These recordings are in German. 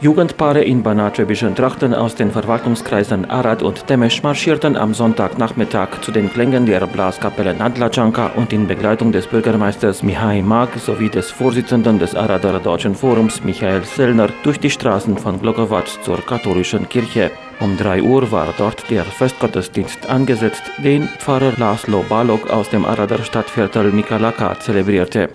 Jugendpaare in banatschwäbischen Trachten aus den Verwaltungskreisen Arad und Temesch marschierten am Sonntagnachmittag zu den Klängen der Blaskapelle Nadlaczanka und in Begleitung des Bürgermeisters Mihai Mag sowie des Vorsitzenden des Arader Deutschen Forums Michael Sellner durch die Straßen von Glogovac zur katholischen Kirche. Um 3 Uhr war dort der Festgottesdienst angesetzt, den Pfarrer Laszlo Balog aus dem Arader Stadtviertel Mikalaka zelebrierte.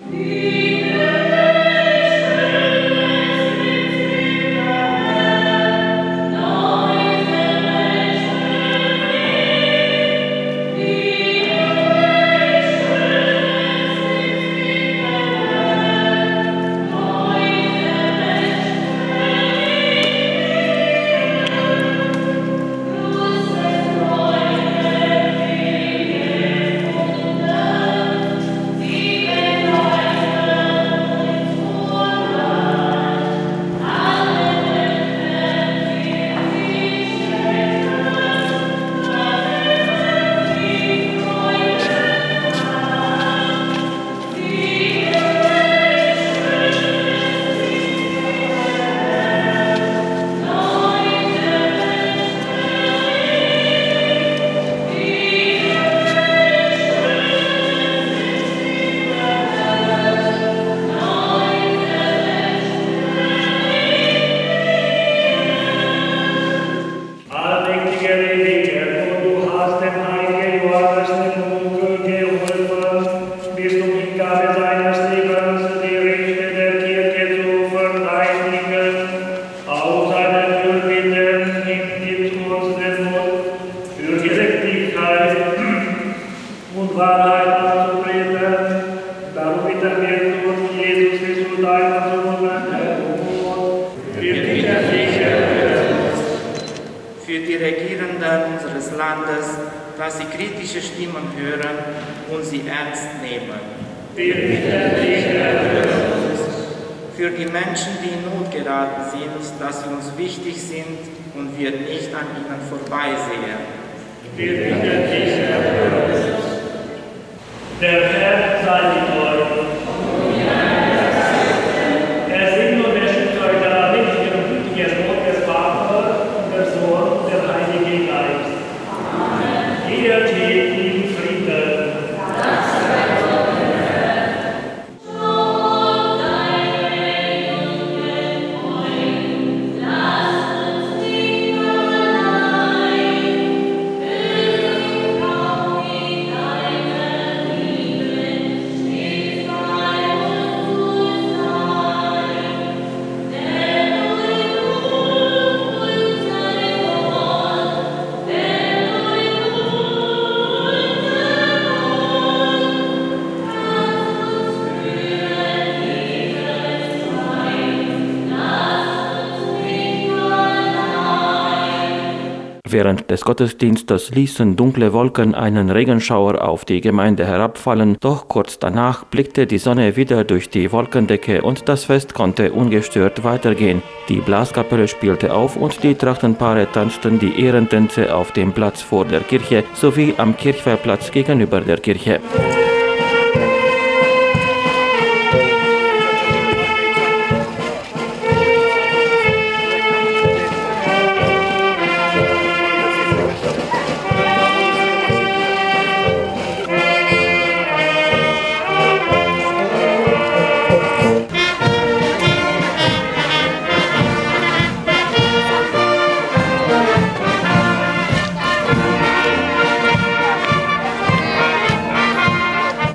Dass sie kritische Stimmen hören und sie ernst nehmen. Für die Menschen, die in Not geraten sind, dass sie uns wichtig sind und wir nicht an ihnen vorbeisehen. Der Herr Their heads are Während des Gottesdienstes ließen dunkle Wolken einen Regenschauer auf die Gemeinde herabfallen, doch kurz danach blickte die Sonne wieder durch die Wolkendecke und das Fest konnte ungestört weitergehen. Die Blaskapelle spielte auf und die Trachtenpaare tanzten die Ehrentänze auf dem Platz vor der Kirche sowie am Kirchweihplatz gegenüber der Kirche.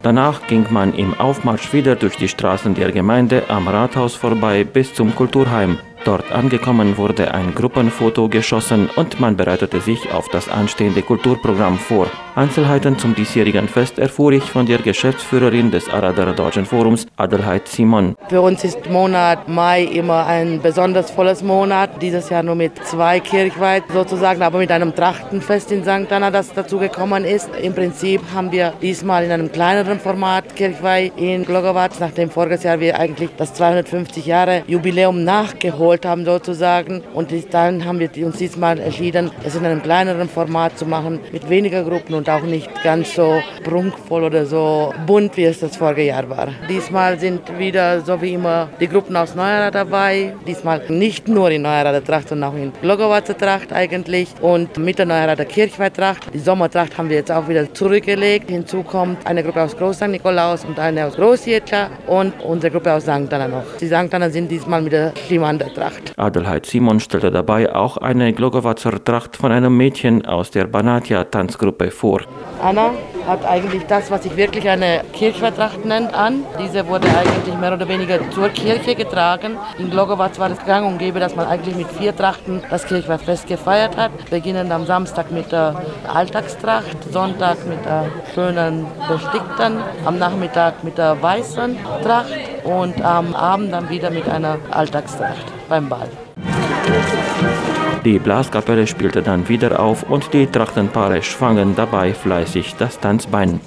Danach ging man im Aufmarsch wieder durch die Straßen der Gemeinde am Rathaus vorbei bis zum Kulturheim. Dort angekommen wurde ein Gruppenfoto geschossen und man bereitete sich auf das anstehende Kulturprogramm vor. Einzelheiten zum diesjährigen Fest erfuhr ich von der Geschäftsführerin des Arader Deutschen Forums, Adelheid Simon. Für uns ist Monat Mai immer ein besonders volles Monat. Dieses Jahr nur mit zwei Kirchweit sozusagen, aber mit einem Trachtenfest in St. Anna, das dazu gekommen ist. Im Prinzip haben wir diesmal in einem kleineren Format Kirchweih in Glogovac, nachdem voriges Jahr wir eigentlich das 250 Jahre Jubiläum nachgeholt gewollt haben sozusagen. Und dann haben wir uns diesmal entschieden, es in einem kleineren Format zu machen, mit weniger Gruppen und auch nicht ganz so prunkvoll oder so bunt, wie es das vorige Jahr war. Diesmal sind wieder, so wie immer, die Gruppen aus Neuerer dabei. Diesmal nicht nur in Neuerer Tracht, sondern auch in Glogowatzer Tracht eigentlich und mit der Neuerer Kirchweihtracht. Die Sommertracht haben wir jetzt auch wieder zurückgelegt. Hinzu kommt eine Gruppe aus Groß St. Nikolaus und eine aus Großjetla und unsere Gruppe aus St. Anna noch. Die St. Anna sind diesmal mit der Schlimander-Tracht. Adelheid Simon stellte dabei auch eine Glogowatzer Tracht von einem Mädchen aus der Banatia-Tanzgruppe vor. Anna hat eigentlich das, was sich wirklich eine Kirchweihtracht nennt, an. Diese wurde eigentlich mehr oder weniger zur Kirche getragen. In Glogowatz war es gang und gäbe, dass man eigentlich mit vier Trachten das Kirchweihfest gefeiert hat. Beginnend am Samstag mit der Alltagstracht, Sonntag mit der schönen bestickten, am Nachmittag mit der weißen Tracht und am Abend dann wieder mit einer Alltagstracht beim Ball. Die Blaskapelle spielte dann wieder auf und die Trachtenpaare schwangen dabei fleißig das Tanzbein.